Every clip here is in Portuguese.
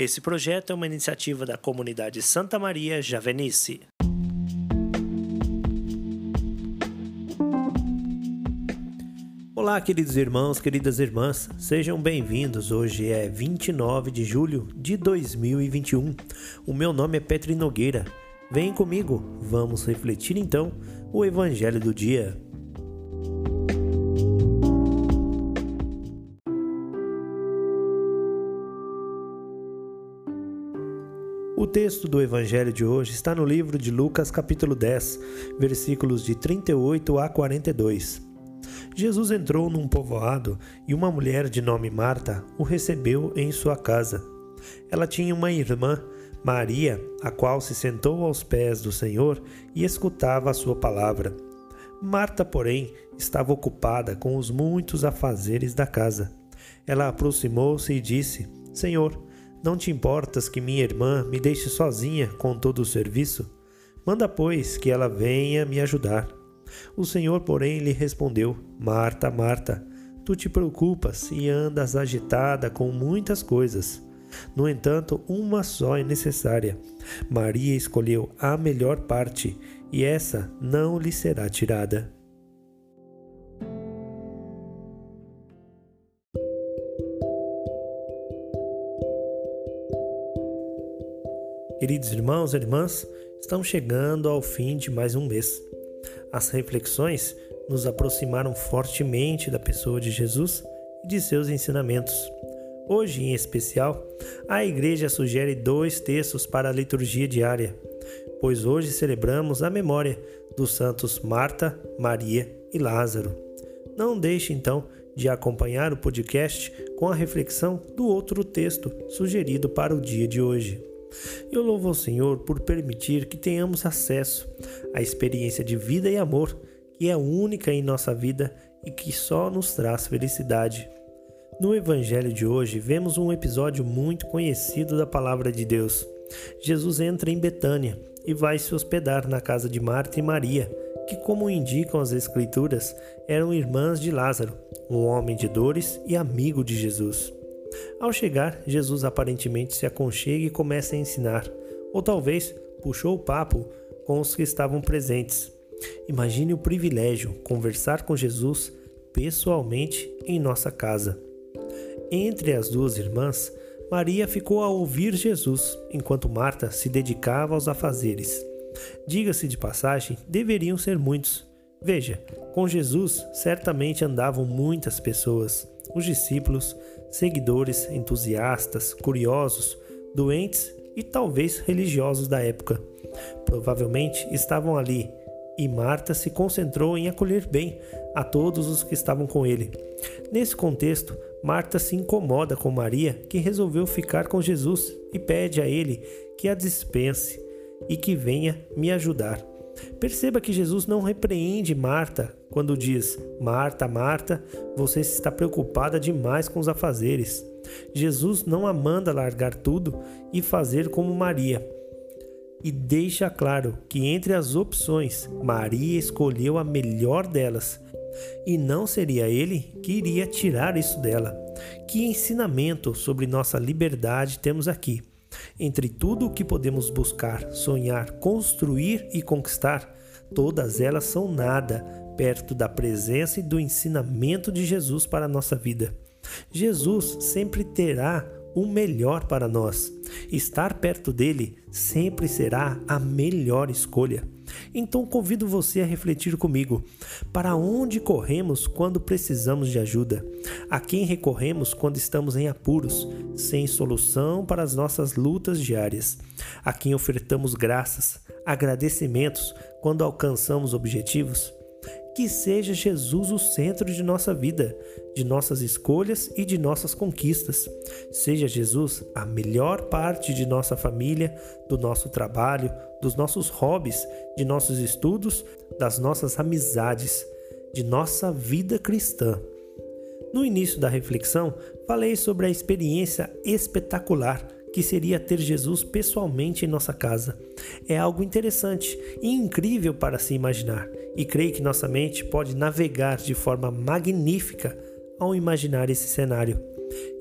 Esse projeto é uma iniciativa da comunidade Santa Maria Javenice. Olá, queridos irmãos, queridas irmãs, sejam bem-vindos. Hoje é 29 de julho de 2021. O meu nome é Petri Nogueira. Vem comigo, vamos refletir então o Evangelho do dia. O texto do Evangelho de hoje está no livro de Lucas, capítulo 10, versículos de 38 a 42. Jesus entrou num povoado e uma mulher de nome Marta o recebeu em sua casa. Ela tinha uma irmã, Maria, a qual se sentou aos pés do Senhor e escutava a sua palavra. Marta, porém, estava ocupada com os muitos afazeres da casa. Ela aproximou-se e disse: Senhor, não te importas que minha irmã me deixe sozinha com todo o serviço? Manda, pois, que ela venha me ajudar. O Senhor, porém, lhe respondeu: Marta, Marta, tu te preocupas e andas agitada com muitas coisas. No entanto, uma só é necessária. Maria escolheu a melhor parte, e essa não lhe será tirada. Queridos irmãos e irmãs, estamos chegando ao fim de mais um mês. As reflexões nos aproximaram fortemente da pessoa de Jesus e de seus ensinamentos. Hoje, em especial, a Igreja sugere dois textos para a liturgia diária, pois hoje celebramos a memória dos santos Marta, Maria e Lázaro. Não deixe então de acompanhar o podcast com a reflexão do outro texto sugerido para o dia de hoje. Eu louvo ao Senhor por permitir que tenhamos acesso à experiência de vida e amor que é única em nossa vida e que só nos traz felicidade. No Evangelho de hoje, vemos um episódio muito conhecido da Palavra de Deus. Jesus entra em Betânia e vai se hospedar na casa de Marta e Maria, que, como indicam as Escrituras, eram irmãs de Lázaro, um homem de dores e amigo de Jesus. Ao chegar, Jesus aparentemente se aconchega e começa a ensinar, ou talvez puxou o papo com os que estavam presentes. Imagine o privilégio conversar com Jesus pessoalmente em nossa casa. Entre as duas irmãs, Maria ficou a ouvir Jesus, enquanto Marta se dedicava aos afazeres. Diga-se de passagem, deveriam ser muitos. Veja, com Jesus certamente andavam muitas pessoas os discípulos, seguidores, entusiastas, curiosos, doentes e talvez religiosos da época. Provavelmente estavam ali e Marta se concentrou em acolher bem a todos os que estavam com ele. Nesse contexto, Marta se incomoda com Maria, que resolveu ficar com Jesus e pede a ele que a dispense e que venha me ajudar. Perceba que Jesus não repreende Marta quando diz: Marta, Marta, você está preocupada demais com os afazeres. Jesus não a manda largar tudo e fazer como Maria. E deixa claro que entre as opções, Maria escolheu a melhor delas. E não seria ele que iria tirar isso dela. Que ensinamento sobre nossa liberdade temos aqui? Entre tudo o que podemos buscar, sonhar, construir e conquistar, todas elas são nada perto da presença e do ensinamento de Jesus para a nossa vida. Jesus sempre terá o melhor para nós. Estar perto dele sempre será a melhor escolha. Então convido você a refletir comigo: para onde corremos quando precisamos de ajuda? A quem recorremos quando estamos em apuros, sem solução para as nossas lutas diárias? A quem ofertamos graças, agradecimentos quando alcançamos objetivos? Que seja Jesus o centro de nossa vida, de nossas escolhas e de nossas conquistas. Seja Jesus a melhor parte de nossa família, do nosso trabalho, dos nossos hobbies, de nossos estudos, das nossas amizades, de nossa vida cristã. No início da reflexão, falei sobre a experiência espetacular que seria ter Jesus pessoalmente em nossa casa. É algo interessante e incrível para se imaginar, e creio que nossa mente pode navegar de forma magnífica ao imaginar esse cenário.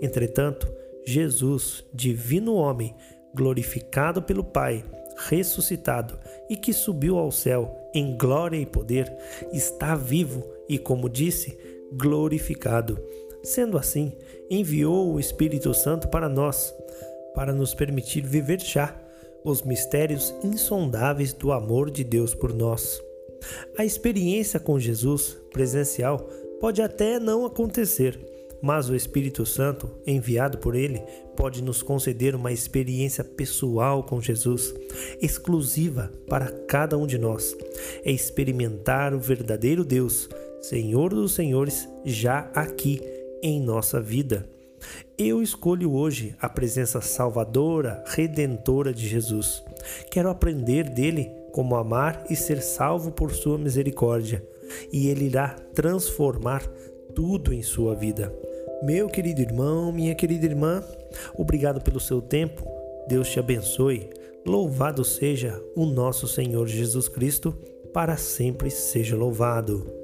Entretanto, Jesus, divino homem, glorificado pelo Pai, ressuscitado e que subiu ao céu em glória e poder, está vivo e, como disse, glorificado. Sendo assim, enviou o Espírito Santo para nós, para nos permitir viver já os mistérios insondáveis do amor de Deus por nós. A experiência com Jesus presencial pode até não acontecer, mas o Espírito Santo, enviado por Ele, pode nos conceder uma experiência pessoal com Jesus, exclusiva para cada um de nós. É experimentar o verdadeiro Deus, Senhor dos Senhores, já aqui em nossa vida. Eu escolho hoje a presença salvadora, redentora de Jesus. Quero aprender dele como amar e ser salvo por sua misericórdia, e ele irá transformar tudo em sua vida. Meu querido irmão, minha querida irmã, obrigado pelo seu tempo. Deus te abençoe. Louvado seja o nosso Senhor Jesus Cristo, para sempre seja louvado.